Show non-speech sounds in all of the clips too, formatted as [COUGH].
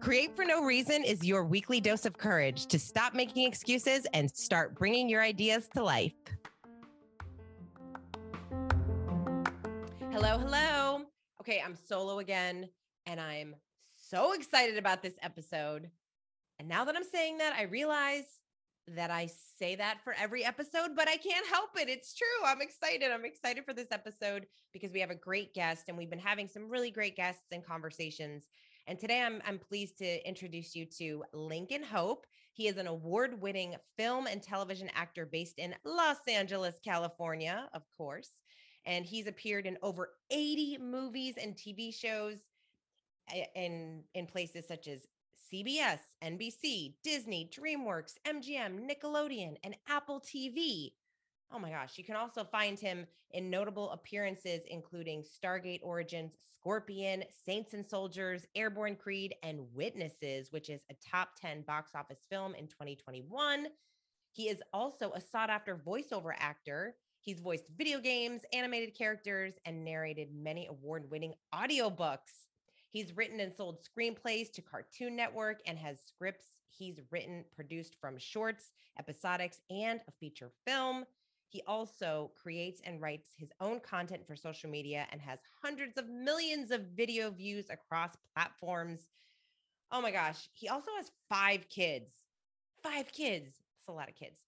Create for No Reason is your weekly dose of courage to stop making excuses and start bringing your ideas to life. Hello, hello. Okay, I'm solo again, and I'm so excited about this episode. And now that I'm saying that, I realize that I say that for every episode, but I can't help it. It's true. I'm excited. I'm excited for this episode because we have a great guest and we've been having some really great guests and conversations. And today I'm, I'm pleased to introduce you to Lincoln Hope. He is an award winning film and television actor based in Los Angeles, California, of course. And he's appeared in over 80 movies and TV shows eh, in, in places such as CBS, NBC, Disney, DreamWorks, MGM, Nickelodeon, and Apple TV. Oh my gosh. You can also find him in notable appearances, including Stargate Origins, Scorpion, Saints and Soldiers, Airborne Creed, and Witnesses, which is a top 10 box office film in 2021. He is also a sought after voiceover actor. He's voiced video games, animated characters, and narrated many award winning audiobooks. He's written and sold screenplays to Cartoon Network and has scripts he's written, produced from shorts, episodics, and a feature film. He also creates and writes his own content for social media and has hundreds of millions of video views across platforms. Oh my gosh. He also has five kids. Five kids. It's a lot of kids.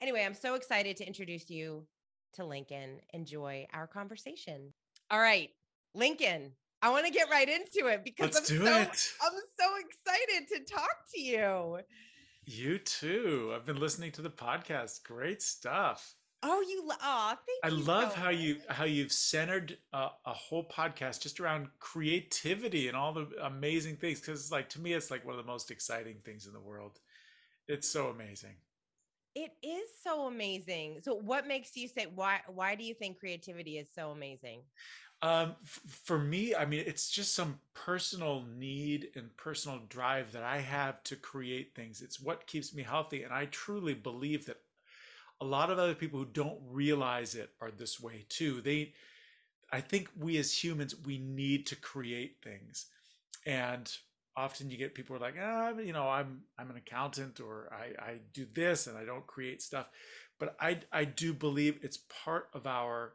Anyway, I'm so excited to introduce you to Lincoln. Enjoy our conversation. All right, Lincoln, I want to get right into it because Let's I'm do so it. I'm so excited to talk to you. You too. I've been listening to the podcast. Great stuff. Oh, you oh, thank I you. love so how you how you've centered a, a whole podcast just around creativity and all the amazing things. Because like to me, it's like one of the most exciting things in the world. It's so amazing. It is so amazing. So what makes you say why why do you think creativity is so amazing? Um, f- for me, I mean, it's just some personal need and personal drive that I have to create things. It's what keeps me healthy, and I truly believe that a lot of other people who don't realize it are this way too. They, I think we as humans, we need to create things, and often you get people are like, ah, you know, I'm I'm an accountant or I I do this and I don't create stuff, but I I do believe it's part of our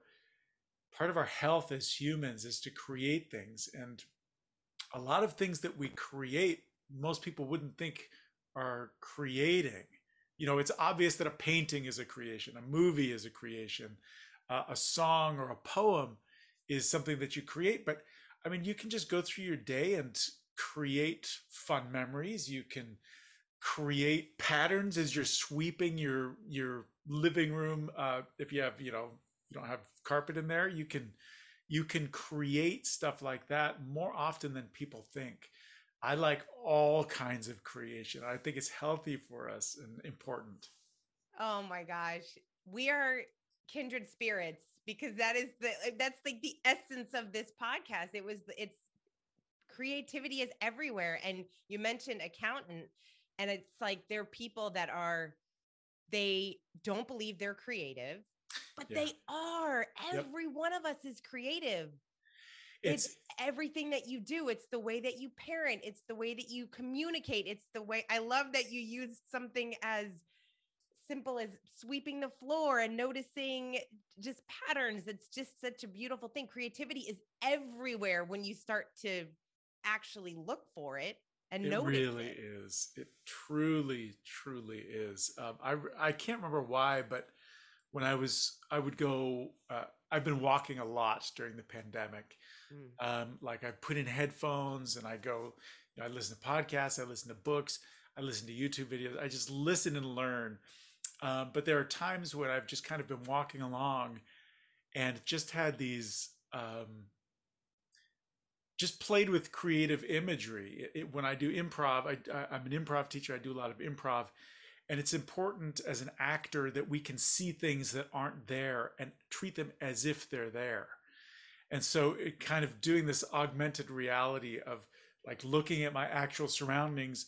part of our health as humans is to create things. And a lot of things that we create most people wouldn't think are creating. You know it's obvious that a painting is a creation a movie is a creation uh, a song or a poem is something that you create. But i mean you can just go through your day and create fun memories. You can create patterns as you're sweeping your your living room. Uh, if you have you know you don't have carpet in there. You can you can create stuff like that more often than people think. I like all kinds of creation. I think it's healthy for us and important. Oh my gosh. We are kindred spirits because that is the that's like the essence of this podcast. It was it's creativity is everywhere. And you mentioned accountant and it's like there are people that are they don't believe they're creative but Yeah. they are. Yep. every one of us is creative. It's it's everything that you do. It's the way that you parent. It's the way that you communicate. It's the way i love that you use something as simple as sweeping the floor and noticing just patterns. It's just such a beautiful thing. Creativity is everywhere when you start to actually look for it and it really it. is. It truly truly is. Um, I, I can't remember why but when i was i would go uh, i've been walking a lot during the pandemic Mm. um, like i put in headphones and i go you know, i listen to podcasts i listen to books i listen to youtube videos i just listen and learn um, but there are times when i've just kind of been walking along and just had these um, just played with creative imagery. It, it- when I do improv, I, I, I'm an improv teacher. I do a lot of improv, and it's important as an actor that we can see things that aren't there and treat them as if they're there. And so, it kind of doing this augmented reality of like looking at my actual surroundings,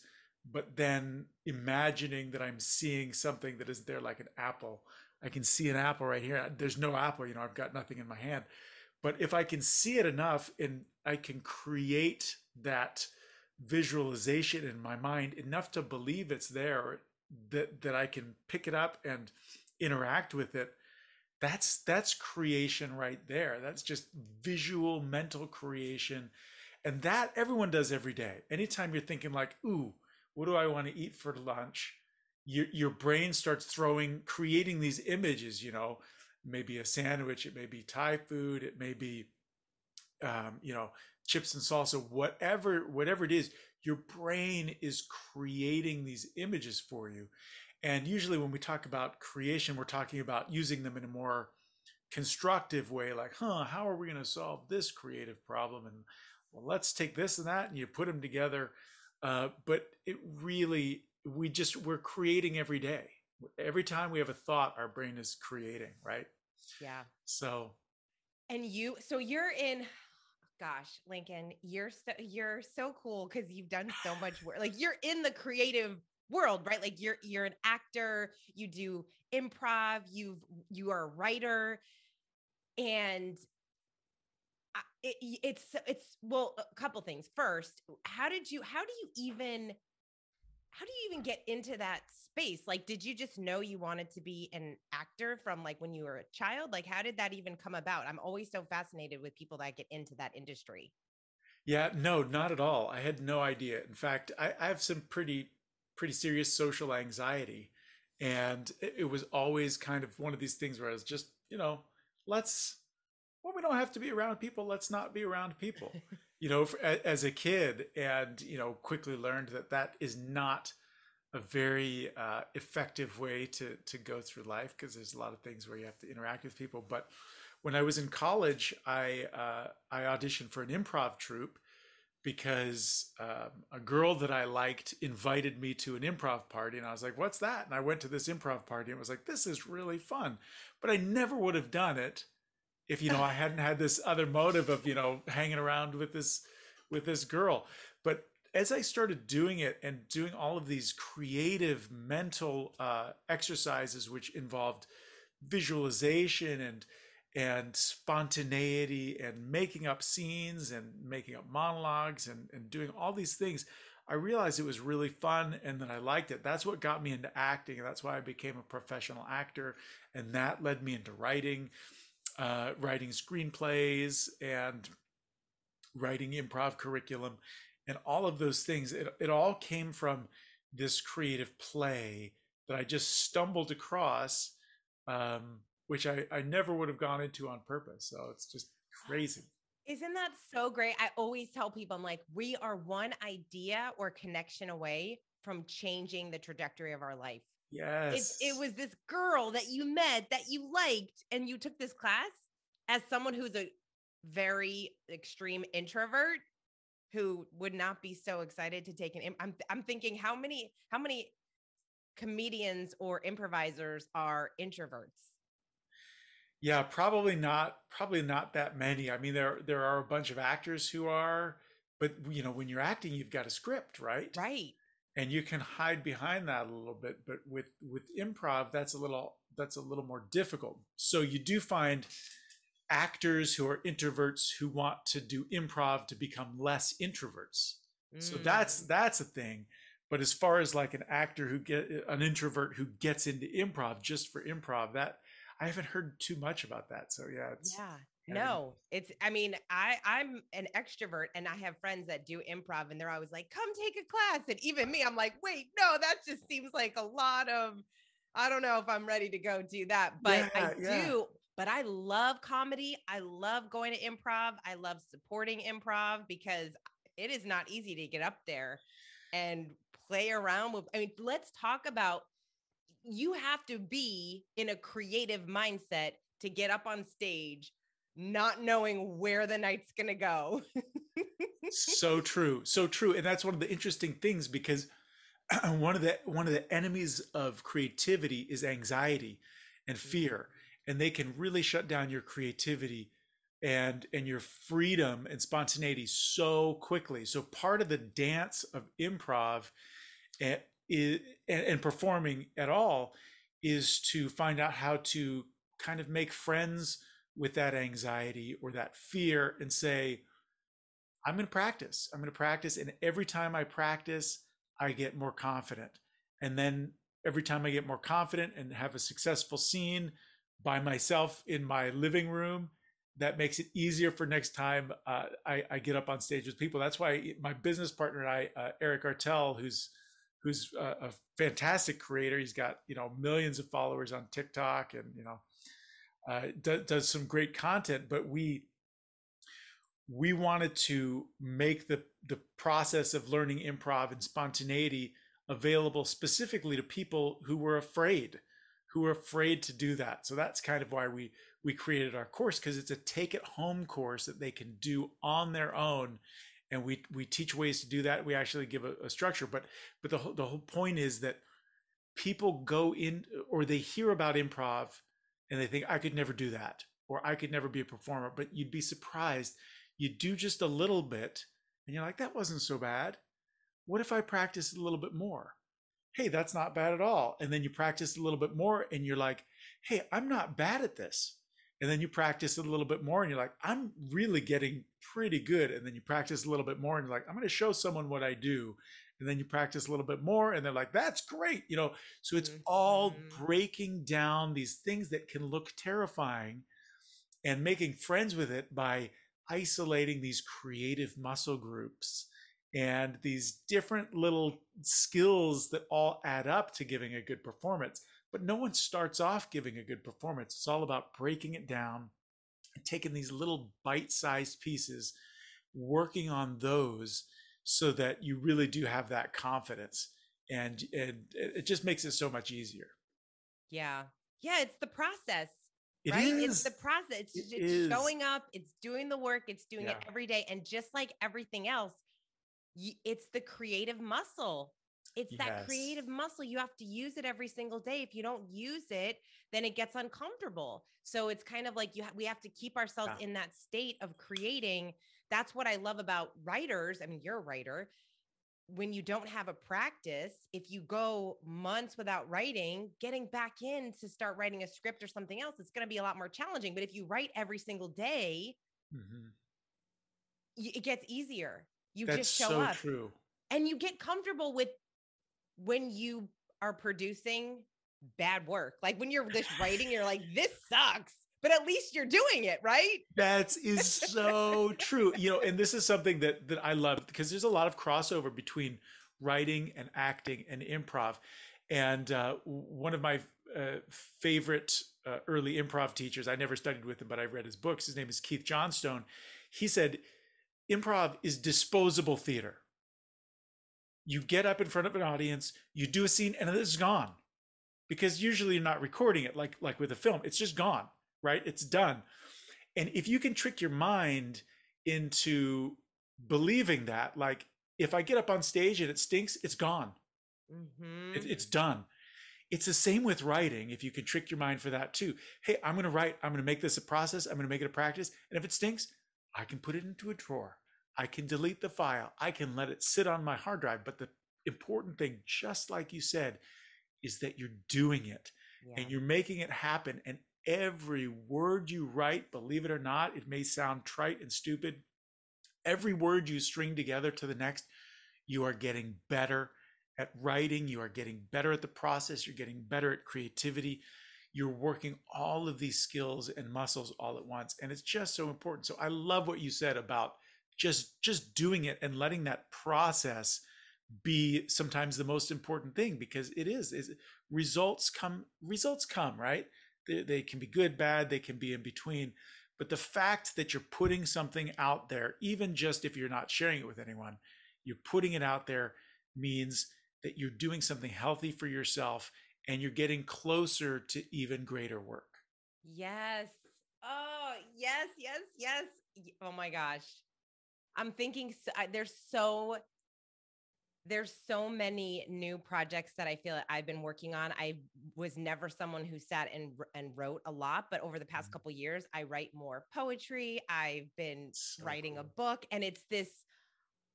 but then imagining that I'm seeing something that isn't there, like an apple. I can see an apple right here. There's no apple, you know. I've got nothing in my hand, but if I can see it enough and I can create that visualization in my mind enough to believe it's there that that I can pick it up and interact with it that's that's creation right there. That's just visual mental creation. And that everyone does every day. Anytime you're thinking like ooh what do I want to eat for lunch? Your your brain starts throwing creating these images you know. Maybe a sandwich it may be thai food it may be um, you know chips and salsa whatever whatever it is your brain is creating these images for you. And usually when we talk about creation we're talking about using them in a more constructive way like huh how are we going to solve this creative problem? And well let's take this and that and you put them together. Uh, but it really we just we're creating every day. Every time we have a thought our brain is creating right? Yeah. So and you so you're in gosh lincoln you're so you're so cool because you've done so much work like you're in the creative world right? Like you're you're an actor you do improv you've you are a writer and it, it's it's well a couple things. First how did you how do you even how do you even get into that space? Like did you just know you wanted to be an actor from like when you were a child? Like how did that even come about? I'm always so fascinated with people that get into that industry. Yeah no not at all. I had no idea. In fact i, I have some pretty pretty serious social anxiety and it, it was always kind of one of these things where i was just you know let's well we don't have to be around people. Let's not be around people [LAUGHS] you know, for, as a kid, and you know, quickly learned that that is not a very uh, effective way to to go through life because there's a lot of things where you have to interact with people. But when I was in college, I uh, I auditioned for an improv troupe because um, a girl that I liked invited me to an improv party, and I was like, "What's that?" And I went to this improv party and was like, "This is really fun," but I never would have done it if you know I hadn't had this other motive of you know hanging around with this with this girl. But as I started doing it and doing all of these creative mental uh, exercises, which involved visualization and and spontaneity and making up scenes and making up monologues and, and doing all these things, I realized it was really fun and that I liked it. That's what got me into acting. And that's why I became a professional actor. And that led me into writing uh, writing screenplays and writing improv curriculum and all of those things. It, it all came from this creative play that I just stumbled across, um, which I, I never would have gone into on purpose. So it's just crazy. Isn't that so great? I always tell people, I'm like, we are one idea or connection away from changing the trajectory of our life. Yes. It, it was this girl that you met that you liked, and you took this class as someone who's a very extreme introvert who would not be so excited to take an I'm I'm thinking how many how many comedians or improvisers are introverts? Yeah, probably not probably not that many. I mean there there are a bunch of actors who are but you know when you're acting you've got a script, right? Right and you can hide behind that a little bit but with with improv that's a little that's a little more difficult. So you do find actors who are introverts who want to do improv to become less introverts. Mm. so that's that's a thing. But as far as like an actor who get an introvert who gets into improv just for improv that i haven't heard too much about that. So yeah it's yeah no, it's I mean, I I'm an extrovert and I have friends that do improv and they're always like, "Come take a class." And even me, I'm like, "Wait, no, that just seems like a lot of I don't know if I'm ready to go do that." But yeah, I yeah. do but I love comedy. I love going to improv. I love supporting improv because it is not easy to get up there and play around with I mean, let's talk about you have to be in a creative mindset to get up on stage not knowing where the night's going to go. [LAUGHS] so true. So true. And that's one of the interesting things because [CLEARS THROAT] one of the one of the enemies of creativity is anxiety and mm-hmm. fear and they can really shut down your creativity and and your freedom and spontaneity so quickly. So part of the dance of improv and, eh, and performing at all is to find out how to kind of make friends with that anxiety or that fear and say, I'm going to practice. I'm going to practice. And every time I practice, I get more confident. And then every time I get more confident and have a successful scene by myself in my living room, that makes it easier for next time uh, I, I, get up on stage with people. That's why my business partner and I, uh, Eric Artel, who's who's a, a, fantastic creator, he's got you know millions of followers on TikTok and you know uh, does, does some great content. But we we wanted to make the the process of learning improv and spontaneity available specifically to people who were afraid who were afraid to do that so that's kind of why we we created our course because it's a take it home course that they can do on their own and we we teach ways to do that we actually give a, a structure but but the, the whole point is that people go in or they hear about improv and they think i could never do that or i could never be a performer but you'd be surprised. You do just a little bit and you're like that wasn't so bad. What if i practice a little bit more? Hey that's not bad at all. And then you practice a little bit more and you're like hey i'm not bad at this. And then you practice a little bit more and you're like i'm really getting pretty good. And then you practice a little bit more and you're like i'm going to show someone what i do and then you practice a little bit more and they're like that's great you know so it's mm-hmm. all breaking down these things that can look terrifying and making friends with it by isolating these creative muscle groups and these different little skills that all add up to giving a good performance but no one starts off giving a good performance. It's all about breaking it down and taking these little bite sized pieces, working on those so that you really do have that confidence. And, and it just makes it so much easier. Yeah. Yeah. It's the process. It right? Is. It's the process. It's, it it's showing up, it's doing the work, it's doing yeah. it every day. And just like everything else, it's the creative muscle it's yes. that creative muscle. You have to use it every single day. If you don't use it, then it gets uncomfortable. So it's kind of like you ha- we have to keep ourselves yeah. in that state of creating. That's what I love about writers. I mean, you're a writer. When you don't have a practice, if you go months without writing, getting back in to start writing a script or something else, it's going to be a lot more challenging. But if you write every single day, mm-hmm. it gets easier. You That's just show so up. True and you get comfortable with when you are producing bad work. Like when you're just writing, you're like, this sucks. But at least you're doing it, right? That is [LAUGHS] so true. You know, and this is something that that I love because there's a lot of crossover between writing and acting and improv. And uh, one of my uh, favorite uh, early improv teachers, I never studied with him, but I read his books. His name is Keith Johnstone. He said, improv is disposable theater you get up in front of an audience, you do a scene, and it's gone. Because usually you're not recording it like like with a film. It's just gone, right? It's done. And if you can trick your mind into believing that, like if I get up on stage and it stinks, it's gone. Mm-hmm. It, it's done. It's the same with writing. If you can trick your mind for that too. Hey, I'm going to write. I'm going to make this a process. I'm going to make it a practice. And if it stinks, I can put it into a drawer. I can delete the file. I can let it sit on my hard drive. But the important thing, just like you said, is that you're doing it yeah. and you're making it happen. And every word you write, believe it or not, it may sound trite and stupid. Every word you string together to the next, you are getting better at writing. You are getting better at the process. You're getting better at creativity. You're working all of these skills and muscles all at once. And it's just so important. So I love what you said about just just doing it and letting that process be sometimes the most important thing because it is, is results come results come right they, they can be good bad they can be in between. But the fact that you're putting something out there even just if you're not sharing it with anyone you're putting it out there means that you're doing something healthy for yourself and you're getting closer to even greater work. Yes. Oh yes yes yes. Oh my gosh. I'm thinking so, there's so there's so many new projects that I feel I've been working on. I was never someone who sat and and wrote a lot, but over the past mm-hmm. couple years, I write more poetry. I've been so writing cool. a book, and it's this.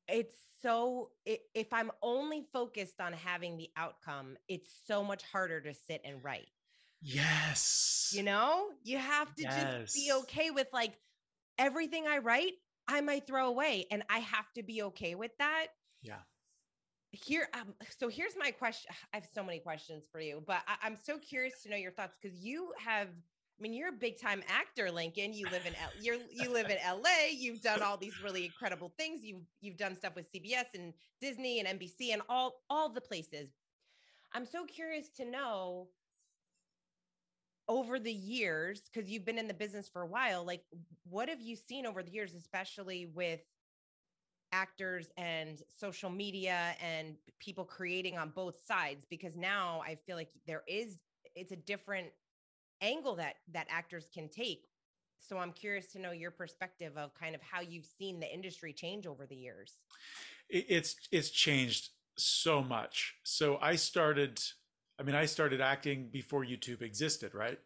It's so it, if I'm only focused on having the outcome, it's so much harder to sit and write. Yes. You know, you have to just be okay with like everything I write, I might throw away and I have to be okay with that. Yeah. Here, um, so here's my question. [SIGHS] I have so many questions for you, but I, I'm so curious to know your thoughts because you have, I mean, you're a big time actor, Lincoln. You live in L, you're you live in LA. You've done all these really incredible things. You've you've done stuff with CBS and Disney and NBC and all all the places. I'm so curious to know over the years because you've been in the business for a while like what have you seen over the years especially with actors and social media and people creating on both sides because now i feel like there is it's a different angle that that actors can take so i'm curious to know your perspective of kind of how you've seen the industry change over the years it's it's changed so much. So I started I mean I started acting before YouTube existed, right?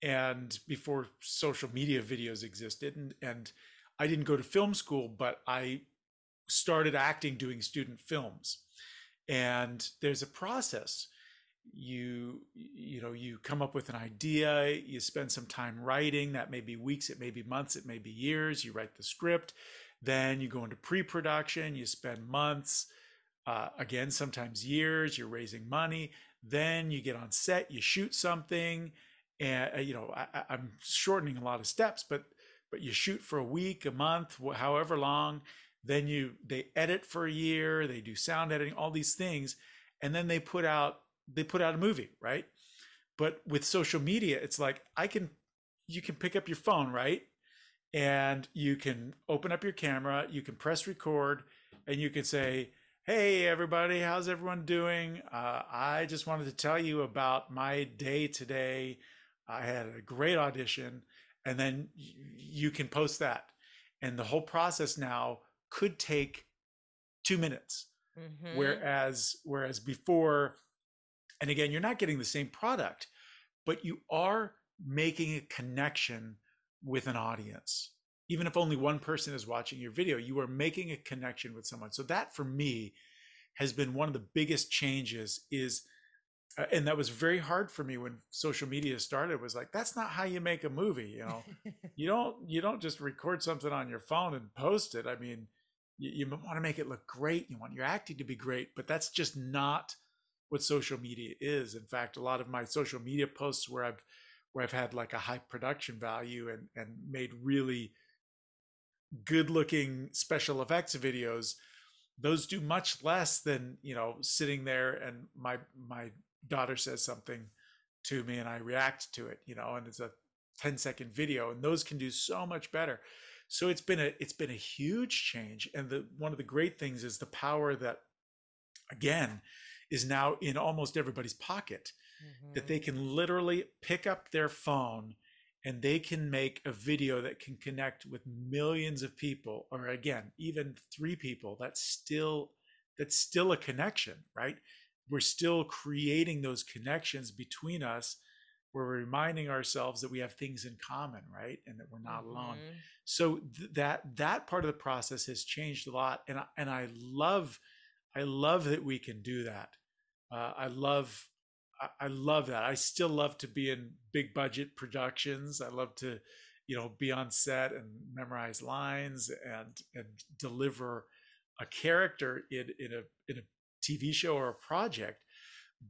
And before social media videos existed and and I didn't go to film school, but I started acting doing student films. And there's a process. You you know, you come up with an idea, you spend some time writing, that may be weeks, it may be months, it may be years, you write the script, then you go into pre-production, you spend months, uh, again, sometimes years, you're raising money. Then you get on set, you shoot something, and uh, you know I, I- I'm shortening a lot of steps, but but you shoot for a week, a month, however long. Then you they edit for a year, they do sound editing, all these things, and then they put out they put out a movie, right? But with social media, it's like I can you can pick up your phone, right? And you can open up your camera, you can press record, and you can say, Hey, everybody, how's everyone doing? Uh, I just wanted to tell you about my day today. I had a great audition, and then you can post that. And the whole process now could take two minutes. Mhm. Whereas, whereas before, and again, you're not getting the same product, but you are making a connection with an audience. Even if only one person is watching your video, you are making a connection with someone. So that for me has been one of the biggest changes is uh, and that was very hard for me when social media started was like that's not how you make a movie you know [LAUGHS] you don't you don't just record something on your phone and post it i mean you, you want to make it look great you want your acting to be great but that's just not what social media is. In fact a lot of my social media posts where i've where i've had like a high production value and and made really good looking special effects videos those do much less than you know sitting there and my my daughter says something to me and i react to it you know and it's a 10 second video and those can do so much better so it's been a it's been a huge change and the one of the great things is the power that again is now in almost everybody's pocket that Mhm. they can literally pick up their phone and they can make a video that can connect with millions of people or again even three people that's still that's still a connection right we're still creating those connections between us we're reminding ourselves that we have things in common right? And that we're not alone. Mhm. so th- that that part of the process has changed a lot and I, and I love I love that we can do that. Uh, I love I, I love that. I still love to be in big budget productions. I love to you know be on set and memorize lines and and deliver a character in in a in a TV show or a project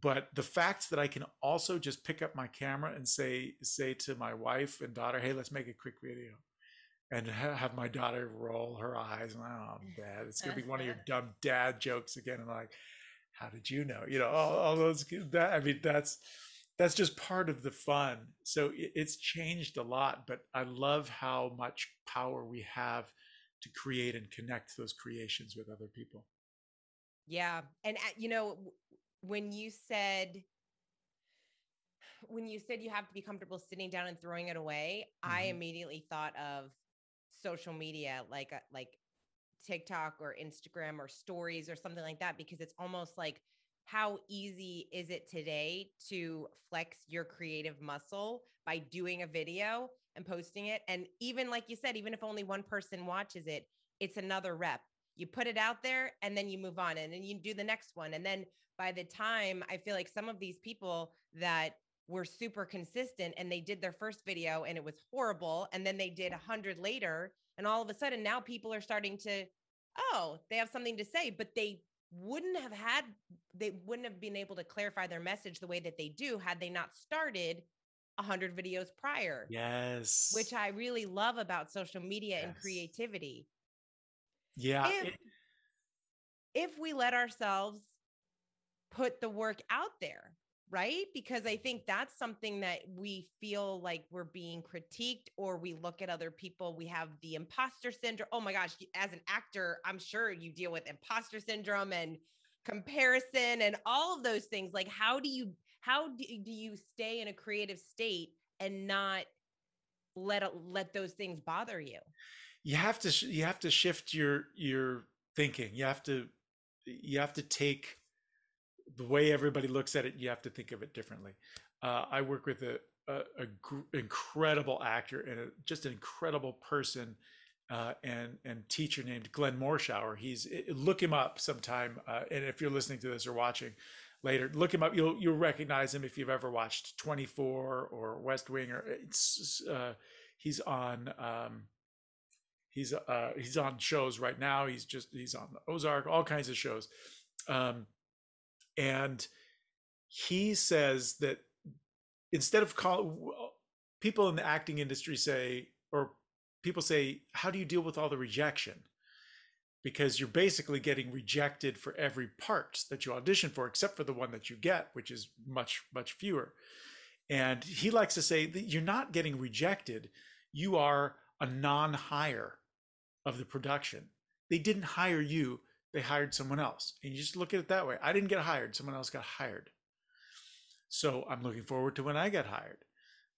but the fact that I can also just pick up my camera and say say to my wife and daughter hey let's make a quick video and have my daughter roll her eyes. Oh, [LAUGHS] dad, it's gonna be one of your dumb dad jokes again. And like, how did you know? You know, all, all those. That I mean, that's that's just part of the fun. So it, it's changed a lot, but I love how much power we have to create and connect those creations with other people. Yeah. And uh, you know, when you said when you said you have to be comfortable sitting down and throwing it away, I Mhm. immediately thought of social media like a, like TikTok or Instagram or stories or something like that because it's almost like how easy is it today to flex your creative muscle by doing a video and posting it and even like you said even if only one person watches it it's another rep you put it out there and then you move on and then you do the next one. And then by the time i feel like some of these people that were super consistent and they did their first video and it was horrible and then they did a 100 later and all of a sudden now people are starting to oh they have something to say but they wouldn't have had they wouldn't have been able to clarify their message the way that they do had they not started 100 videos prior. Yes. Which i really love about social media Yes. and creativity yeah if- it- if we let ourselves put the work out there, right? Because I think that's something that we feel like we're being critiqued or we look at other people. We have the imposter syndrome. Oh my gosh, as an actor, I'm sure you deal with imposter syndrome and comparison and all of those things. Like, how do you, how do, do you stay in a creative state and not let, let those things bother you? You have to you have to shift your your thinking. You have to you have to take the way everybody looks at it you have to think of it differently. Uh, i work with a, a, a gr- incredible actor and a, just an incredible person uh, and and teacher named glenn morshower. He's i- look him up sometime uh, and if you're listening to this or watching later look him up. You'll you'll recognize him if you've ever watched 24 or west wing or it's uh, he's on um, he's uh he's on shows right now. He's just he's on ozark all kinds of shows. Um and he says that instead of call people in the acting industry say or people say how do you deal with all the rejection? Because you're basically getting rejected for every part that you audition for except for the one that you get which is much much fewer. And he likes to say that you're not getting rejected. You are a non-hire of the production. They didn't hire you they hired someone else. And you just look at it that way. I didn't get hired someone else got hired. So i'm looking forward to when i get hired.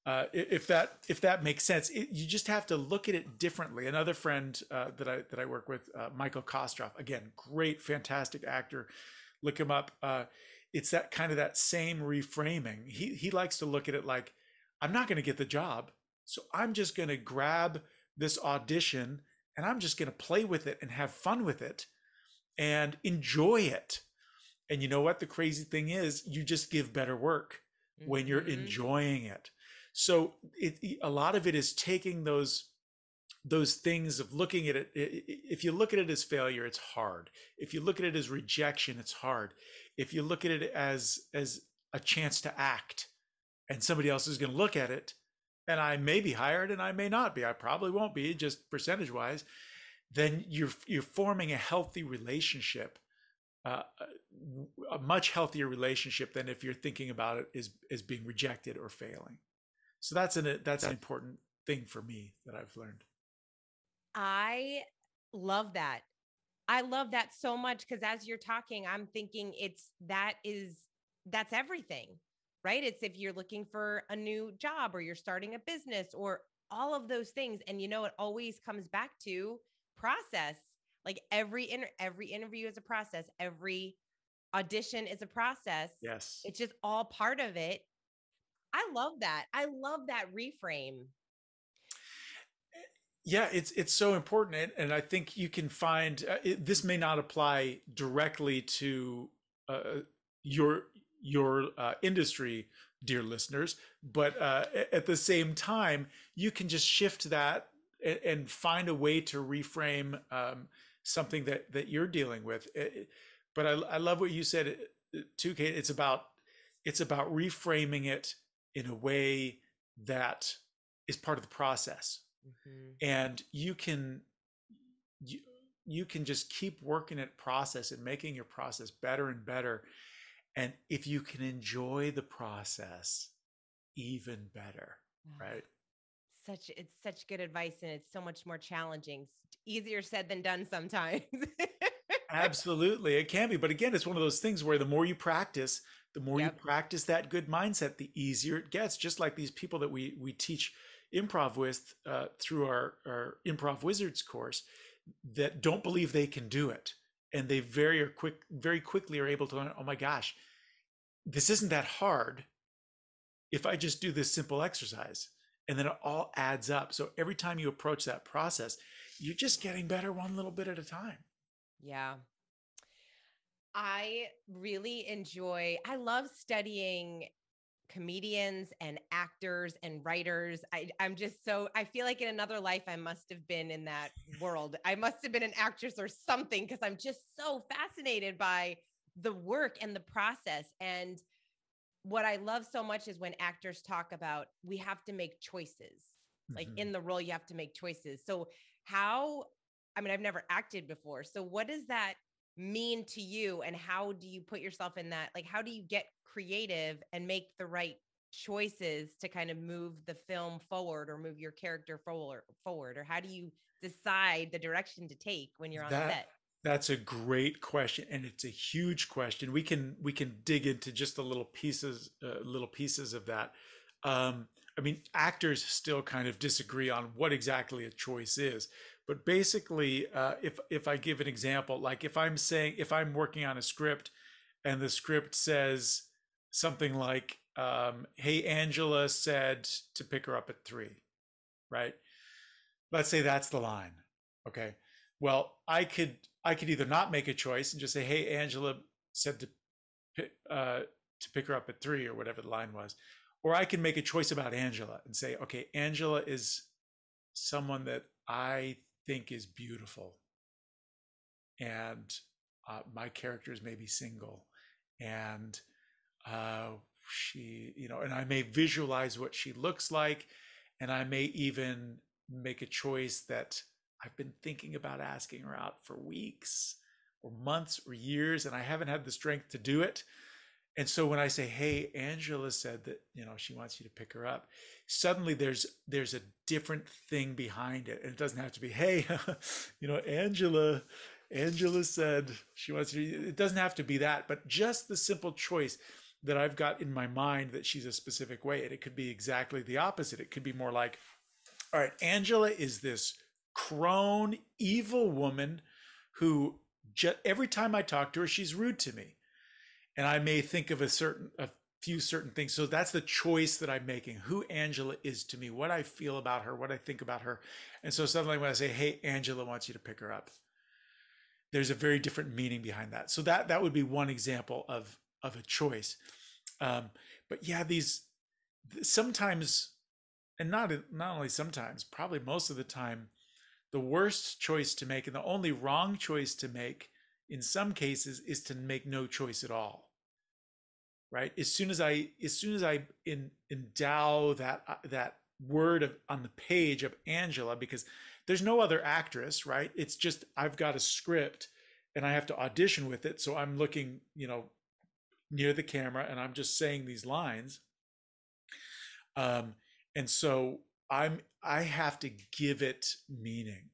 Uh, if that if that makes sense it, you just have to look at it differently. Another friend uh, that i that i work with uh, michael kostroff again great fantastic actor. Look him up. Uh, it's that kind of that same reframing. He he likes to look at it like i'm not going to get the job so i'm just going to grab this audition and i'm just going to play with it and have fun with it and enjoy it and you know what the crazy thing is you just give better work when you're Mhm. enjoying it. So it, a lot of it is taking those those things of looking at it. If you look at it as failure, it's hard. If you look at it as rejection, it's hard. If you look at it as as a chance to act, and somebody else is going to look at it, and I may be hired and I may not be. I probably won't be, just percentage wise. Then you're you're forming a healthy relationship uh, a much healthier relationship than if you're thinking about it as as being rejected or failing. So that's an that's an important thing for me that I've learned. I love that. I love that so much because as you're talking, I'm thinking it's that is that's everything, right? It's if you're looking for a new job or you're starting a business or all of those things. And you know, it always comes back to process. Like every inter- every interview is a process, every audition is a process. Yes. It's just all part of it. I love that. I love that reframe. Yeah, it's it's so important, and, I think you can find uh, it, this may not apply directly to uh, your your uh, industry, dear listeners, but uh, at the same time, you can just shift that and, and find a way to reframe um, something that that you're dealing with. It- but I, I love what you said uh, too, Kate. It's about it's about reframing it in a way that is part of the process Mhm. and you can you, you can just keep working at process and making your process better and better and if you can enjoy the process even better right Such it's such good advice and it's so much more challenging. S- Easier said than done sometimes. [LAUGHS] absolutely it can be but again it's one of those things where the more you practice the more Yep. you practice that good mindset the easier it gets just like these people that we we teach improv with uh, through our our improv wizards course that don't believe they can do it and they very are quick very quickly are able to oh my gosh this isn't that hard if i just do this simple exercise. And then it all adds up. So every time you approach that process you're just getting better one little bit at a time. Yeah. I really enjoy, I love studying comedians and actors and writers. I, I'm just so, I feel like in another life, I must have been in that world. I must have been an actress or something because I'm just so fascinated by the work and the process. And what I love so much is when actors talk about we have to make choices. Like Mhm. in the role, you have to make choices. So, how, I mean, I've never acted before. So, what does that mean to you? And how do you put yourself in that? Like, how do you get creative and make the right choices to kind of move the film forward or move your character forward? Forward, or how do you decide the direction to take when you're on That- set? That's a great question, and it's a huge question. We can we can dig into just the little pieces, uh, little pieces of that. Um, I mean, actors still kind of disagree on what exactly a choice is, but basically, uh, if if I give an example, like if I'm saying if I'm working on a script, and the script says something like, um, "Hey, Angela said to pick her up at three, right? Let's say that's the line. Okay. Well, I could I could either not make a choice and just say, "Hey, Angela said to pick, uh, to pick her up at three or whatever the line was," or I can make a choice about Angela and say, "Okay, Angela is someone that I think is beautiful, and uh, my character is maybe single, and uh, she, you know, and I may visualize what she looks like, and I may even make a choice that." I've been thinking about asking her out for weeks or months or years, and I haven't had the strength to do it. And so when I say, "Hey, Angela said that you know she wants you to pick her up," suddenly there's there's a different thing behind it, and it doesn't have to be, "Hey, [LAUGHS] you know, Angela, Angela said she wants you." It doesn't have to be that, but just the simple choice that I've got in my mind that she's a specific way, and it could be exactly the opposite. It could be more like, "All right, Angela is this." crone, evil woman who ju- every time I talk to her, she's rude to me. And I may think of a certain, a few certain things. So that's the choice that I'm making who Angela is to me, what I feel about her, what I think about her. And so suddenly when I say, hey, Angela wants you to pick her up, there's a very different meaning behind that. So that, that would be one example of, of a choice. Um, but yeah, these sometimes, and not, not only sometimes, probably most of the time, the worst choice to make and the only wrong choice to make in some cases is to make no choice at all. Right? As soon as i as soon as i in, endow that uh, that word of, on the page of angela because there's no other actress right? It's just i've got a script and i have to audition with it so i'm looking you know near the camera and i'm just saying these lines. Um and so i'm i have to give it meaning.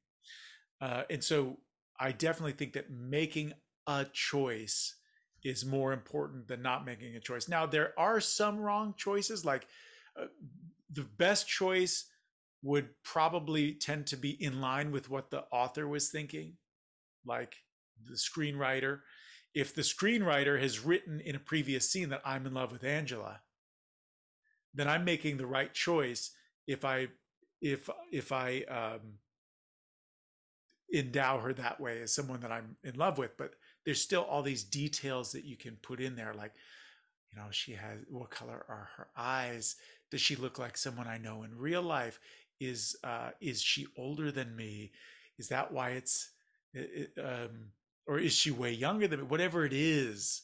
Uh and so i definitely think that making a choice is more important than not making a choice. Now there are some wrong choices like uh, the best choice would probably tend to be in line with what the author was thinking like the screenwriter if the screenwriter has written in a previous scene that i'm in love with angela then i'm making the right choice if i if if i um endow her that way as someone that i'm in love with. But there's still all these details that you can put in there like you know she has what color are her eyes? Does she look like someone i know in real life? Is uh is she older than me? Is that why it's it, um or is she way younger than me whatever it is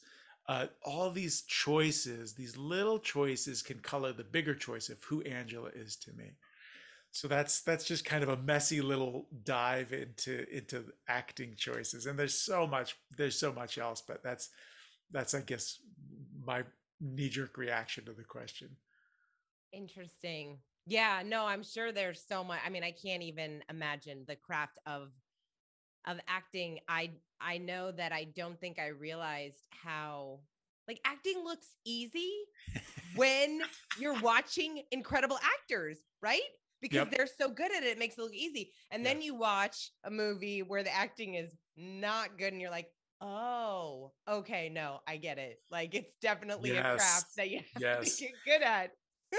uh all these choices these little choices can color the bigger choice of who angela is to me so that's that's just kind of a messy little dive into into acting choices and there's so much there's so much else but that's that's i guess my knee jerk reaction to the question Interesting. Yeah, no, I'm sure there's so much. I mean, I can't even imagine the craft of of acting. I I know that I don't think I realized how like acting looks easy when [LAUGHS] you're watching incredible actors, right? Because Yep. they're so good at it, it makes it look easy. And Yeah. then you watch a movie where the acting is not good and you're like, "Oh, okay, no, I get it." Like it's definitely a craft that you have Yes. to get good at.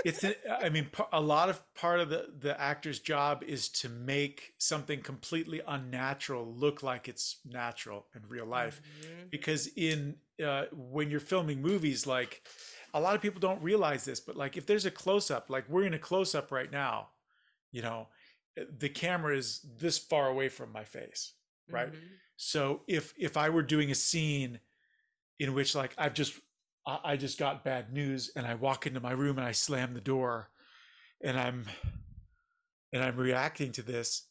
It's a, i mean a lot of part of the the actor's job is to make something completely unnatural look like it's natural in real life Mhm. because in uh, when you're filming movies like a lot of people don't realize this, but like if there's a close up, like we're in a close up right now, you know, the camera is this far away from my face, right? Mm-hmm. So if if I were doing a scene in which like I've just I just got bad news and I walk into my room and I slam the door and I'm and I'm reacting to this,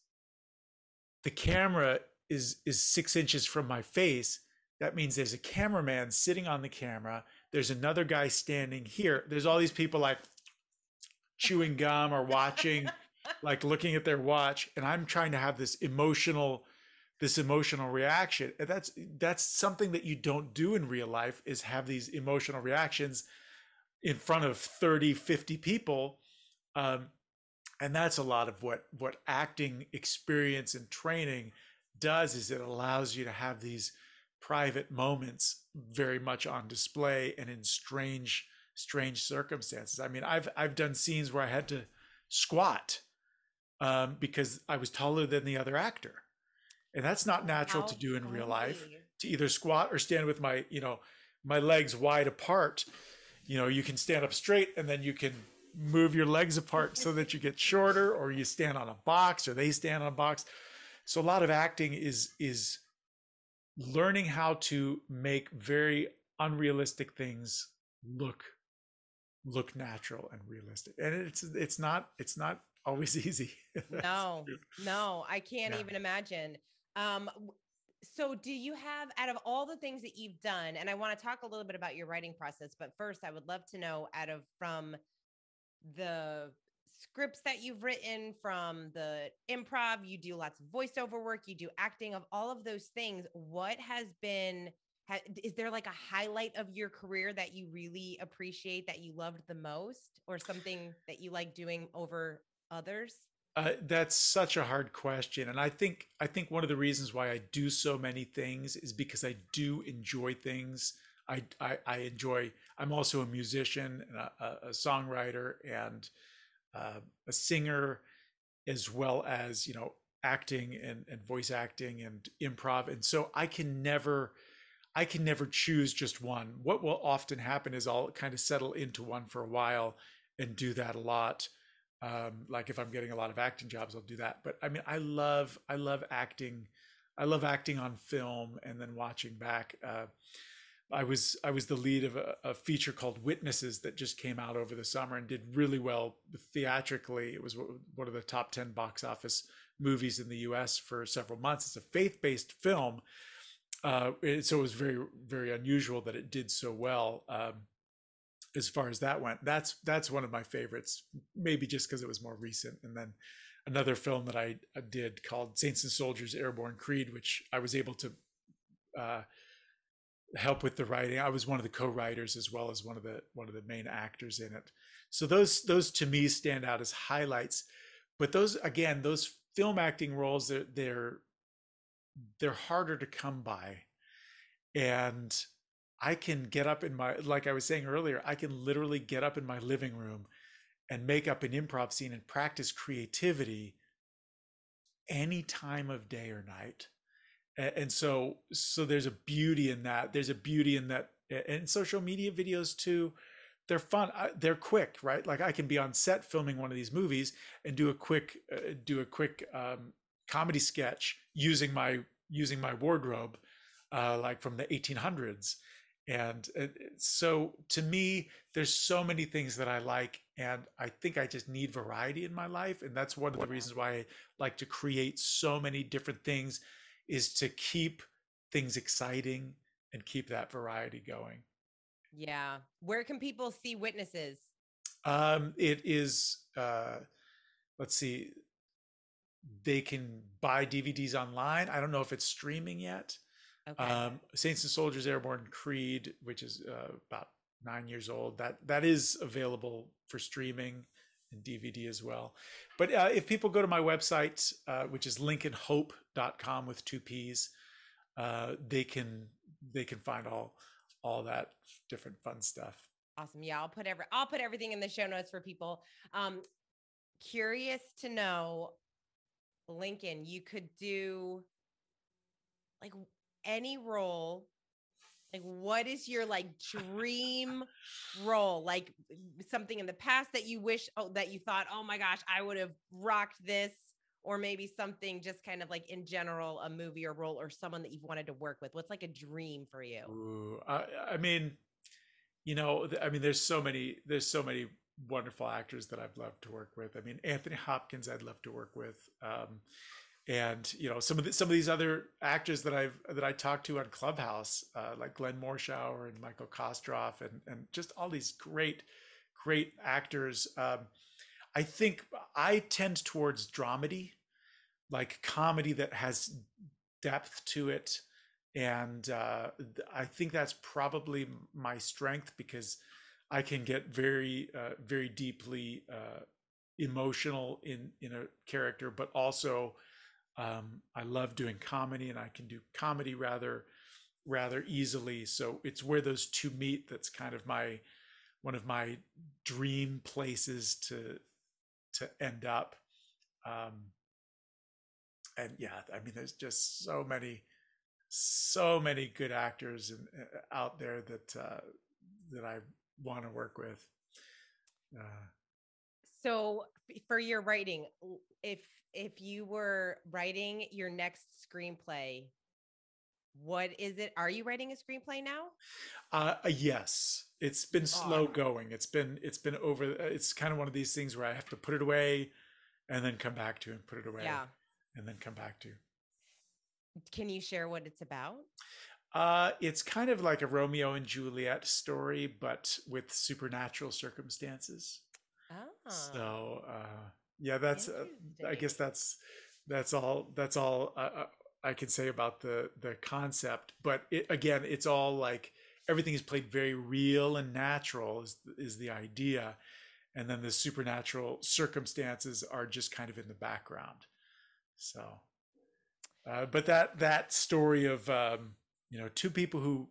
the camera is is six inches from my face. That means there's a cameraman sitting on the camera. There's another guy standing here. There's all these people like chewing gum or watching, [LAUGHS] like looking at their watch, and I'm trying to have this emotional this emotional reaction. And that's that's something that you don't do in real life is have these emotional reactions in front of 30 50 people. Um, and that's a lot of what what acting experience and training does is it allows you to have these private moments very much on display and in strange strange circumstances. I mean i've i've done scenes where i had to squat um, because i was taller than the other actor and that's not natural How to do in real life to either squat or stand with my you know my legs wide apart. You know you can stand up straight and then you can move your legs apart so that you get shorter or you stand on a box or they stand on a box. So a lot of acting is is learning how to make very unrealistic things look look natural and realistic. And it's it's not it's not always [LAUGHS] easy. No no i can't yeah. even imagine um, so do you have out of all the things that you've done, and I want to talk a little bit about your writing process, but first I would love to know out of from the scripts that you've written, from the improv, you do lots of voiceover work, you do acting of all of those things. What has been ha, is there like a highlight of your career that you really appreciate that you loved the most or something that you like doing over others? Uh, that's such a hard question, and I think I think one of the reasons why I do so many things is because I do enjoy things. I I, I enjoy. I'm also a musician and a, a songwriter and uh, a singer, as well as you know acting and, and voice acting and improv. And so I can never I can never choose just one. What will often happen is I'll kind of settle into one for a while and do that a lot um, like if I'm getting a lot of acting jobs, I'll do that. But I mean, I love I love acting. I love acting on film and then watching back. Uh, I was I was the lead of a, a, feature called Witnesses that just came out over the summer and did really well theatrically. It was one of the top ten box office movies in the U.S. for several months. It's a faith based film, uh, so it was very very unusual that it did so well. Um, as far as that went. That's that's one of my favorites, maybe just because it was more recent. And then another film that I, did called Saints and Soldiers Airborne Creed, which I was able to uh, help with the writing. I was one of the co-writers as well as one of the one of the main actors in it. So those those to me stand out as highlights. But those again, those film acting roles, they're they're they're harder to come by. And I can get up in my, like I was saying earlier, I can literally get up in my living room and make up an improv scene and practice creativity any time of day or night. And so, so there's a beauty in that. There's a beauty in that. And social media videos too, they're fun. They're quick, right? Like I can be on set filming one of these movies and do a quick, uh, do a quick um, comedy sketch using my using my wardrobe, uh, like from the 1800s and so to me there's so many things that i like and i think i just need variety in my life and that's one of the reasons why i like to create so many different things is to keep things exciting and keep that variety going. Yeah. Where can people see witnesses? Um it is uh let's see they can buy dvds online. I don't know if it's streaming yet Okay. Um, Saints and Soldiers Airborne Creed, which is uh, about nine years old, that that is available for streaming and DVD as well. But uh, if people go to my website, uh, which is lincolnhoppe.com with two P's, uh, they can they can find all all that different fun stuff. Awesome. Yeah, I'll put every I'll put everything in the show notes for people. Um, curious to know, Lincoln, you could do like any role Like, what is your like dream role? Like something in the past that you wish, oh, that you thought, oh my gosh, I would have rocked this, or maybe something just kind of like in general, a movie or role, or someone that you've wanted to work with. What's like a dream for you? Ooh, I, I mean, you know, I mean, there's so many, there's so many wonderful actors that I've loved to work with. I mean, Anthony Hopkins, I'd love to work with. Um, and you know some of the, some of these other actors that I've that I talked to on Clubhouse, uh, like Glenn Morshower and Michael Kostroff, and and just all these great great actors. Um, I think I tend towards dramedy, like comedy that has depth to it, and uh, I think that's probably my strength because I can get very uh, very deeply uh, emotional in in a character, but also um, I love doing comedy, and I can do comedy rather rather easily. So it's where those two meet. That's kind of my one of my dream places to to end up. Um, and yeah, I mean, there's just so many, so many good actors and uh, out there that uh, that I want to work with. Uh, so for your writing, if if you were writing your next screenplay, what is it? Are you writing a screenplay now? Uh, uh yes, it's been slow oh. going. It's been it's been over. Uh, it's kind of one of these things where I have to put it away, and then come back to and put it away, yeah, and then come back to. Can you share what it's about? Uh, it's kind of like a Romeo and Juliet story, but with supernatural circumstances. Oh. So, uh, yeah that's uh, i guess that's that's all that's all uh, uh, i can say about the the concept but it, again it's all like everything is played very real and natural is is the idea and then the supernatural circumstances are just kind of in the background so uh, but that that story of um, you know two people who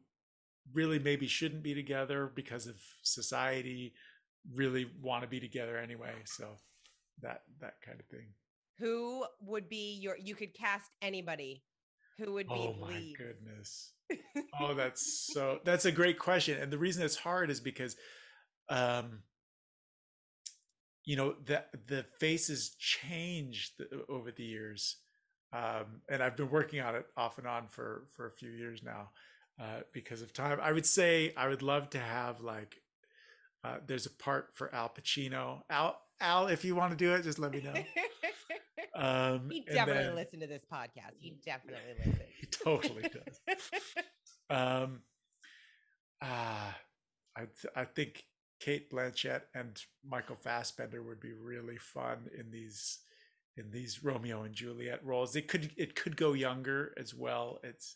really maybe shouldn't be together because of society really want to be together anyway so that that kind of thing. Who would be your? You could cast anybody. Who would be? Oh my goodness. [LAUGHS] oh, that's so. That's a great question, and the reason it's hard is because, um, you know, the the faces changed over the years, um, and I've been working on it off and on for for a few years now, uh, because of time. I would say I would love to have like, uh, there's a part for Al Pacino. Al Al, if you want to do it, just let me know. [LAUGHS] Um, he definitely then, listened to this podcast. He [LAUGHS] definitely listens. He totally does. [LAUGHS] um, uh, I I think Cate Blanchett and Michael Fassbender would be really fun in these in these Romeo and Juliet roles. It could it could go younger as well. It's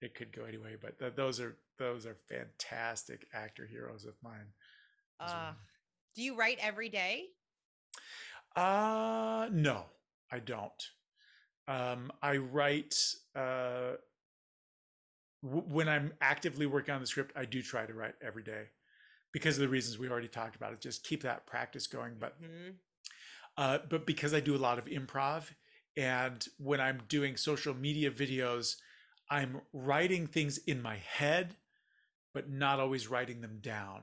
it could go anyway, but th- those are those are fantastic actor heroes of mine. Uh. Do you write every day? Uh no, I don't. Um, I write uh, w- when I'm actively working on the script. I do try to write every day because of the reasons we already talked about. It just keep that practice going. But mm-hmm. uh, but because I do a lot of improv, and when I'm doing social media videos, I'm writing things in my head, but not always writing them down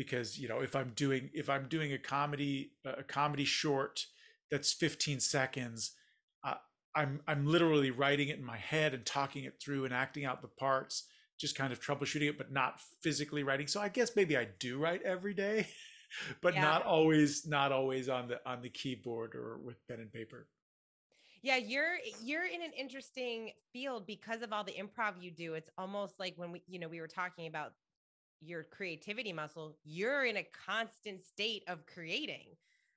because you know if i'm doing if i'm doing a comedy a comedy short that's 15 seconds uh, i'm i'm literally writing it in my head and talking it through and acting out the parts just kind of troubleshooting it but not physically writing. So i guess maybe i do write every day [LAUGHS] but yeah. not always not always on the on the keyboard or with pen and paper. Yeah you're you're in an interesting field because of all the improv you do. It's almost like when we you know we were talking about your creativity muscle, you're in a constant state of creating.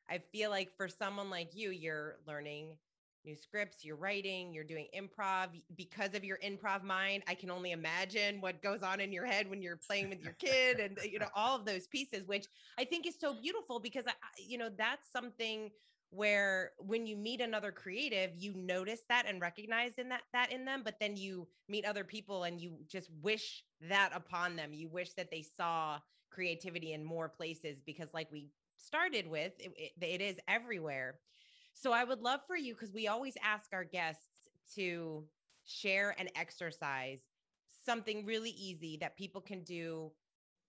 I feel like for someone like you, you're learning new scripts, you're writing, you're doing improv because of your improv mind. I can only imagine what goes on in your head when you're playing with your kid and uh, you know [LAUGHS] all of those pieces which I think is so beautiful because I you know that's something where when you meet another creative you notice that and recognize in that that in them but then you meet other people and you just wish that upon them you wish that they saw creativity in more places because like we started with it, it, it is everywhere so i would love for you because we always ask our guests to share an exercise something really easy that people can do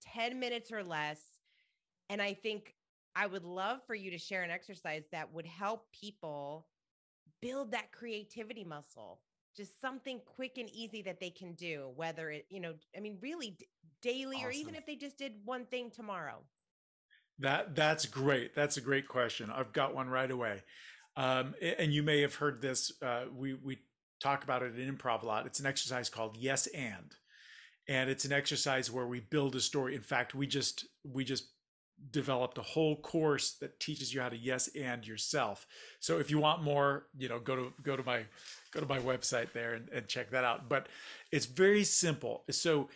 10 minutes or less. And I think I would love for you to share an exercise that would help people build that creativity muscle. Just something quick and easy that they can do, whether it, you know, I mean, really d- daily Awesome. or even if they just did one thing tomorrow. That that's great. That's a great question. I've got one right away. Um, and you may have heard this. Uh, we we talk about it in improv a lot. It's an exercise called Yes and, and it's an exercise where we build a story. In fact, we just we just developed a whole course that teaches you how to yes and yourself. So if you want more, you know, go to go to my go to my website there and, and check that out. But it's very simple. So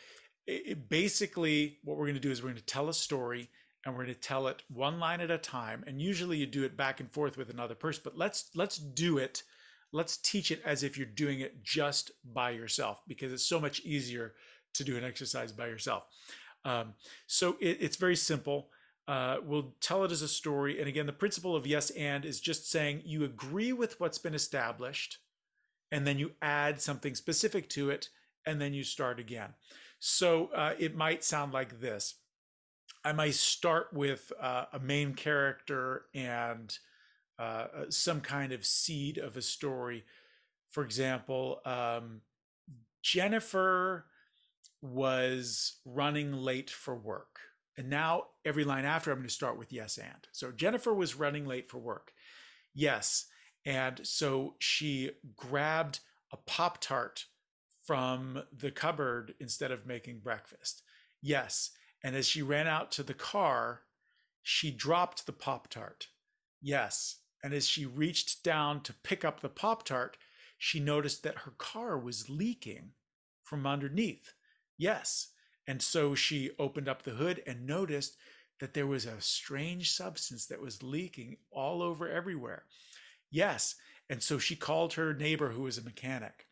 it, basically what we're going to do is we're going to tell a story and we're going to tell it one line at a time and usually you do it back and forth with another person but let's let's do it let's teach it as if you're doing it just by yourself because it's so much easier to do an exercise by yourself um, so it, it's very simple uh, we'll tell it as a story and again the principle of yes and is just saying you agree with what's been established and then you add something specific to it and then you start again so uh, it might sound like this I might start with uh, a main character and uh, some kind of seed of a story. For example, um, Jennifer was running late for work. And now every line after, I'm going to start with yes and. So Jennifer was running late for work. Yes. And so she grabbed a Pop Tart from the cupboard instead of making breakfast. Yes. And as she ran out to the car, she dropped the Pop Tart. Yes. And as she reached down to pick up the Pop Tart, she noticed that her car was leaking from underneath. Yes. And so she opened up the hood and noticed that there was a strange substance that was leaking all over everywhere. Yes. And so she called her neighbor, who was a mechanic.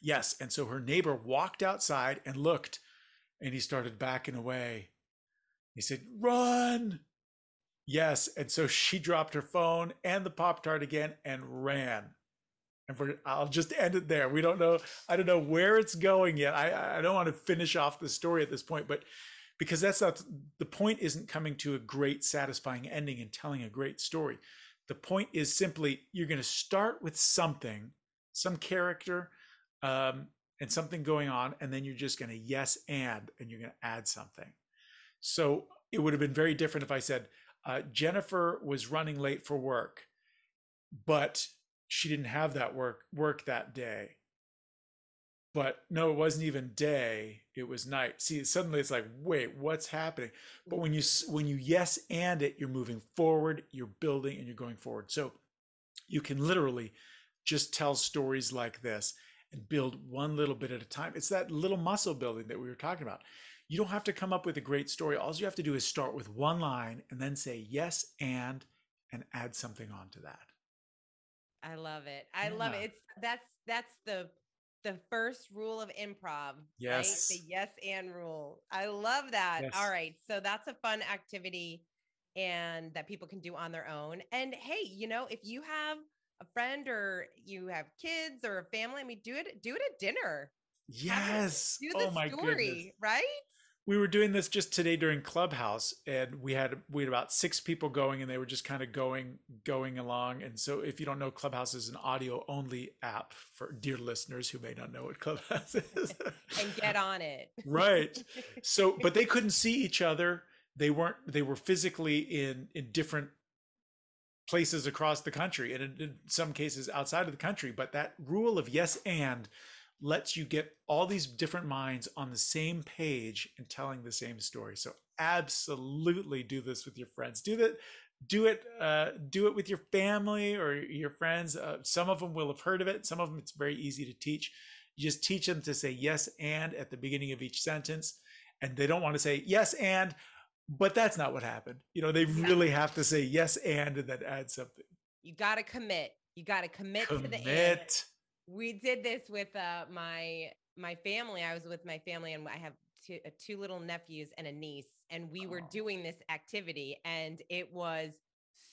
Yes. And so her neighbor walked outside and looked and he started backing away. He said, Run! Yes. And so she dropped her phone and the Pop Tart again and ran. And for, I'll just end it there. We don't know. I don't know where it's going yet. I, I don't want to finish off the story at this point, but because that's not the point, isn't coming to a great, satisfying ending and telling a great story. The point is simply you're going to start with something, some character, um, and something going on, and then you're just going to yes and, and you're going to add something. So it would have been very different if I said, uh, Jennifer was running late for work, but she didn't have that work work that day. But no, it wasn't even day; it was night. See, suddenly it's like, wait, what's happening? But when you when you yes and it, you're moving forward, you're building, and you're going forward. So you can literally just tell stories like this and build one little bit at a time. It's that little muscle building that we were talking about. You don't have to come up with a great story. All you have to do is start with one line and then say yes and and add something onto that. I love it. I love it. It's that's that's the the first rule of improv. Yes. Right? The yes and rule. I love that. Yes. All right. So that's a fun activity and that people can do on their own. And hey, you know, if you have a friend or you have kids or a family, I mean, do it, do it at dinner. Yes. Do the oh my story, goodness. right? We were doing this just today during Clubhouse, and we had we had about six people going, and they were just kind of going going along. And so, if you don't know, Clubhouse is an audio only app for dear listeners who may not know what Clubhouse [LAUGHS] is. And get on it. right. [LAUGHS] So, but they couldn't see each other. They weren't. They were physically in in different places across the country, and in, in some cases outside of the country. But that rule of yes and lets you get all these different minds on the same page and telling the same story. So absolutely do this with your friends. Do that. Do it. Uh, do it with your family or your friends. Uh, some of them will have heard of it. Some of them it's very easy to teach. You just teach them to say yes and at the beginning of each sentence, and they don't want to say yes and. But that's not what happened. You know, they really have to say yes and and then add something. You got to commit. You got to commit, to the end. We did this with uh my my family i was with my family and i have two, uh, two little nephews and a niece and we were Oh. doing this activity and it was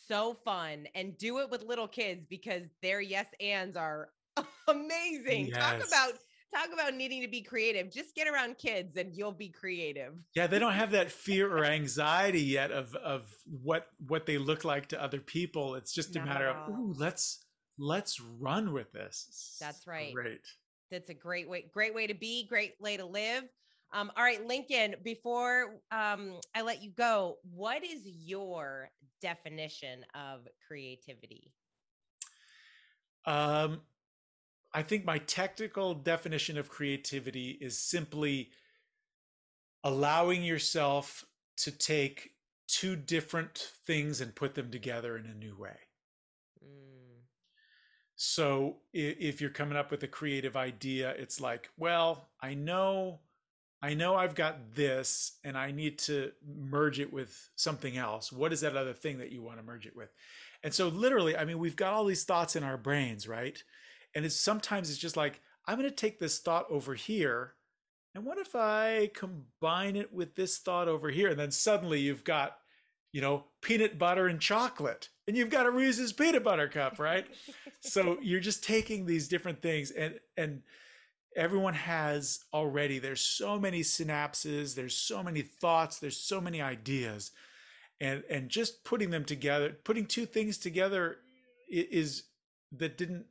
so fun and do it with little kids because their yes ands are [LAUGHS] amazing talk about talk about needing to be creative. Just get around kids and you'll be creative. Yeah, they don't have that fear or [LAUGHS] anxiety yet of of what what they look like to other people. It's just a matter of ooh, let's let's run with this. That's right. Great. That's a great way, great way to be, great way to live. Um, all right, Lincoln, before um, I let you go, what is your definition of creativity? Um, I think my technical definition of creativity is simply allowing yourself to take two different things and put them together in a new way. Mm, So if you're coming up with a creative idea, it's like, well, I know I know I've got this and I need to merge it with something else. What is that other thing that you want to merge it with? And so literally, I mean, we've got all these thoughts in our brains, right? And it's sometimes it's just like, I'm going to take this thought over here. And what if I combine it with this thought over here? And then suddenly you've got, you know, peanut butter and chocolate. And you've got a Reese's peanut butter cup, right? so [LAUGHS] you're just taking these different things and and everyone has already there's so many synapses there's so many thoughts there's so many ideas and and just putting them together putting two things together is that didn't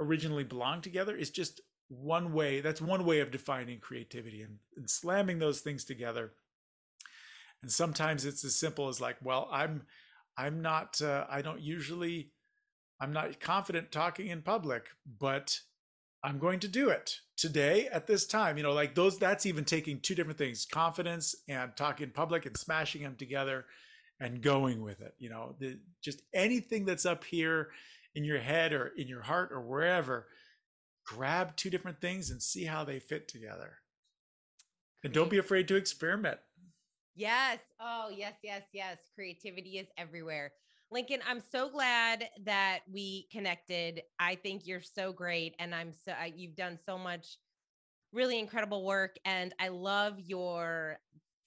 originally belong together is just one way that's one way of defining creativity and, and slamming those things together and sometimes it's as simple as like well i'm i'm not uh, i don't usually i'm not confident talking in public but i'm going to do it today at this time. You know like those that's even taking two different things confidence and talking in public and smashing them together and going with it you know? The, just anything that's up here in your head or in your heart or wherever grab two different things and see how they fit together. And don't be afraid to experiment Yes. Oh, yes, yes, yes. Creativity is everywhere. Lincoln, I'm so glad that we connected. I think you're so great, and I'm so you've done so much really incredible work, and I love your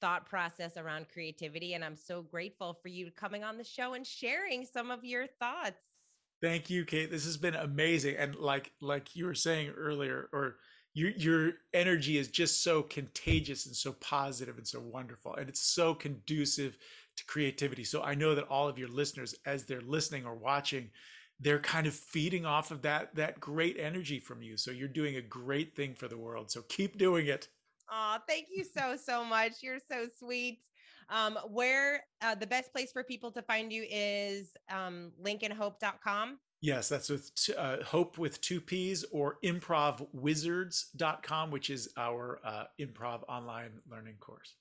thought process around creativity. And I'm so grateful for you coming on the show and sharing some of your thoughts. Thank you, Kate. This has been amazing. And like like you were saying earlier, or your your energy is just so contagious and so positive and so wonderful. And it's so conducive to creativity. So I know that all of your listeners, as they're listening or watching, they're kind of feeding off of that that great energy from you. So you're doing a great thing for the world. So keep doing it. Oh, thank you so, so much. You're so sweet. Um, where uh, the best place for people to find you is um, lincolnhoppe.com. Yes, that's with uh, Hoppe with two P's or improvwizards.com, which is our uh, improv online learning course.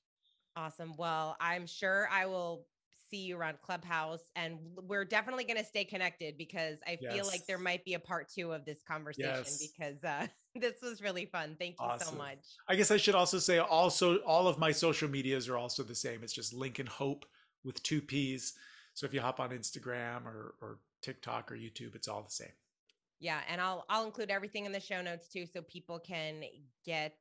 Awesome. Well, I'm sure I will see you around Clubhouse and we're definitely going to stay connected because I feel like there might be a part two of this conversation Yes. because uh, [LAUGHS] this was really fun. Thank you so much. I guess I should also say also all of my social medias are also the same. It's just Lincoln Hoppe with two P's. So if you hop on Instagram or, or TikTok or YouTube, it's all the same. Yeah, and I'll I'll include everything in the show notes too so people can get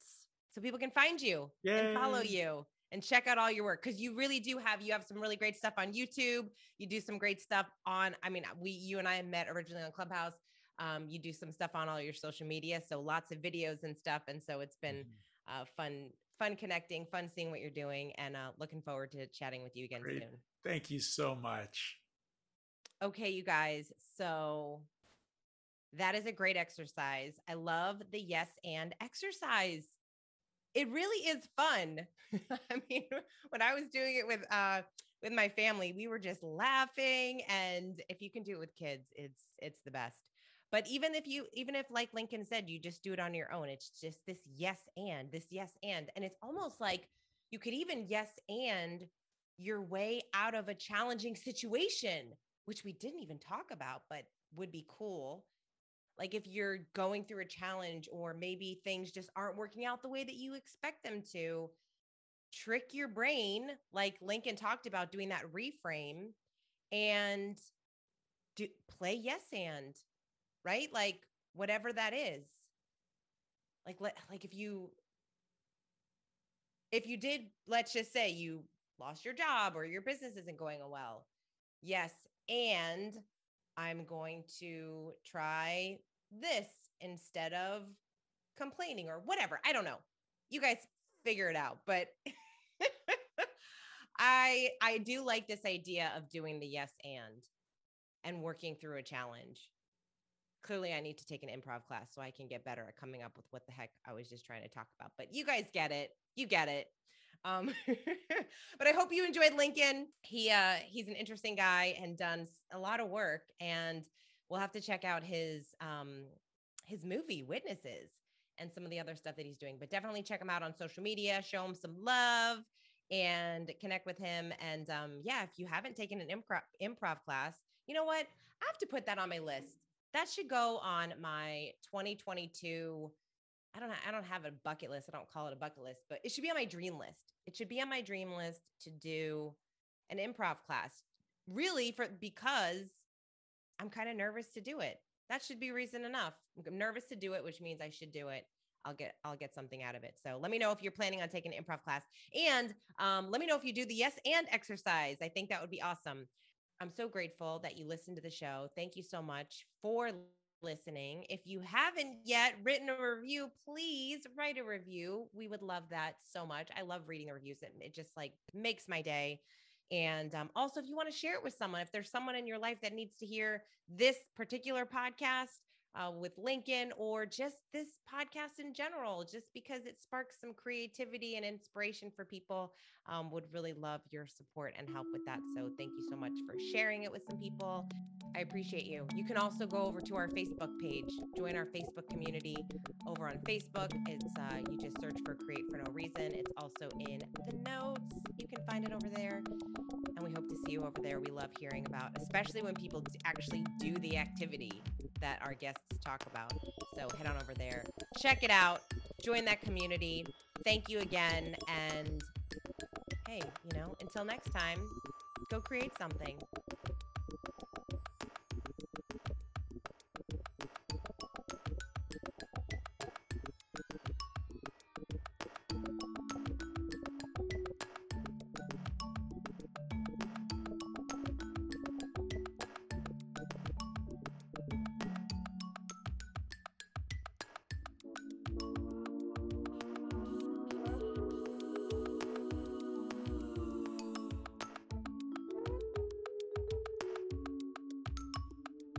so people can find you and follow you and check out all your work cuz you really do have you have some really great stuff on YouTube. You do some great stuff on I mean we you and I met originally on Clubhouse. Um, you do some stuff on all your social media, so lots of videos and stuff and so it's been Mhm. uh, fun fun connecting, fun seeing what you're doing and uh, looking forward to chatting with you again Great. soon. Thank you so much. Okay, you guys. So that is a great exercise. I love the yes and exercise. It really is fun. [LAUGHS] I mean, when I was doing it with uh with my family, we were just laughing and if you can do it with kids, it's it's the best. But even if you even if like Lincoln said, you just do it on your own, it's just this yes and this yes and and it's almost like you could even yes and your way out of a challenging situation which we didn't even talk about, but would be cool. Like if you're going through a challenge or maybe things just aren't working out the way that you expect them to, trick your brain, like Lincoln talked about doing that reframe and do, play yes and, right? Like whatever that is. Like let, like if you if you did let's just say you lost your job or your business isn't going well. Yes, and I'm going to try this instead of complaining or whatever. I don't know. You guys figure it out. But [LAUGHS] I I do like this idea of doing the yes and and working through a challenge. Clearly, I need to take an improv class so I can get better at coming up with what the heck I was just trying to talk about. But you guys get it. You get it. Um, [LAUGHS] but I hope you enjoyed Lincoln. He uh, he's an interesting guy and done a lot of work. And we'll have to check out his um, his movie Witnesses and some of the other stuff that he's doing. But definitely check him out on social media. Show him some love and connect with him. And um, yeah, if you haven't taken an improv improv class, you know what? I have to put that on my list. That should go on my 2022. I don't I don't have a bucket list. I don't call it a bucket list, but it should be on my dream list. It should be on my dream list to do an improv class. Really for because I'm kind of nervous to do it. That should be reason enough. I'm nervous to do it, which means I should do it. I'll get I'll get something out of it. So let me know if you're planning on taking an improv class, and um, let me know if you do the yes and exercise. I think that would be awesome. I'm so grateful that you listened to the show. Thank you so much for listening. If you haven't yet written a review, please write a review. We would love that so much. I love reading the reviews. It, it just like makes my day. And um, also, if you want to share it with someone, if there's someone in your life that needs to hear this particular podcast, uh, with Lincoln or just this podcast in general, just because it sparks some creativity and inspiration for people. Um, would really love your support and help with that. So thank you so much for sharing it with some people. I appreciate you. You can also go over to our Facebook page, join our Facebook community over on Facebook. It's uh, you just search for Create for No Reason. It's also in the notes. You can find it over there. And we hope to see you over there. We love hearing about, especially when people actually do the activity that our guests talk about. So head on over there, check it out, join that community. Thank you again. And hey, you know, until next time, go create something.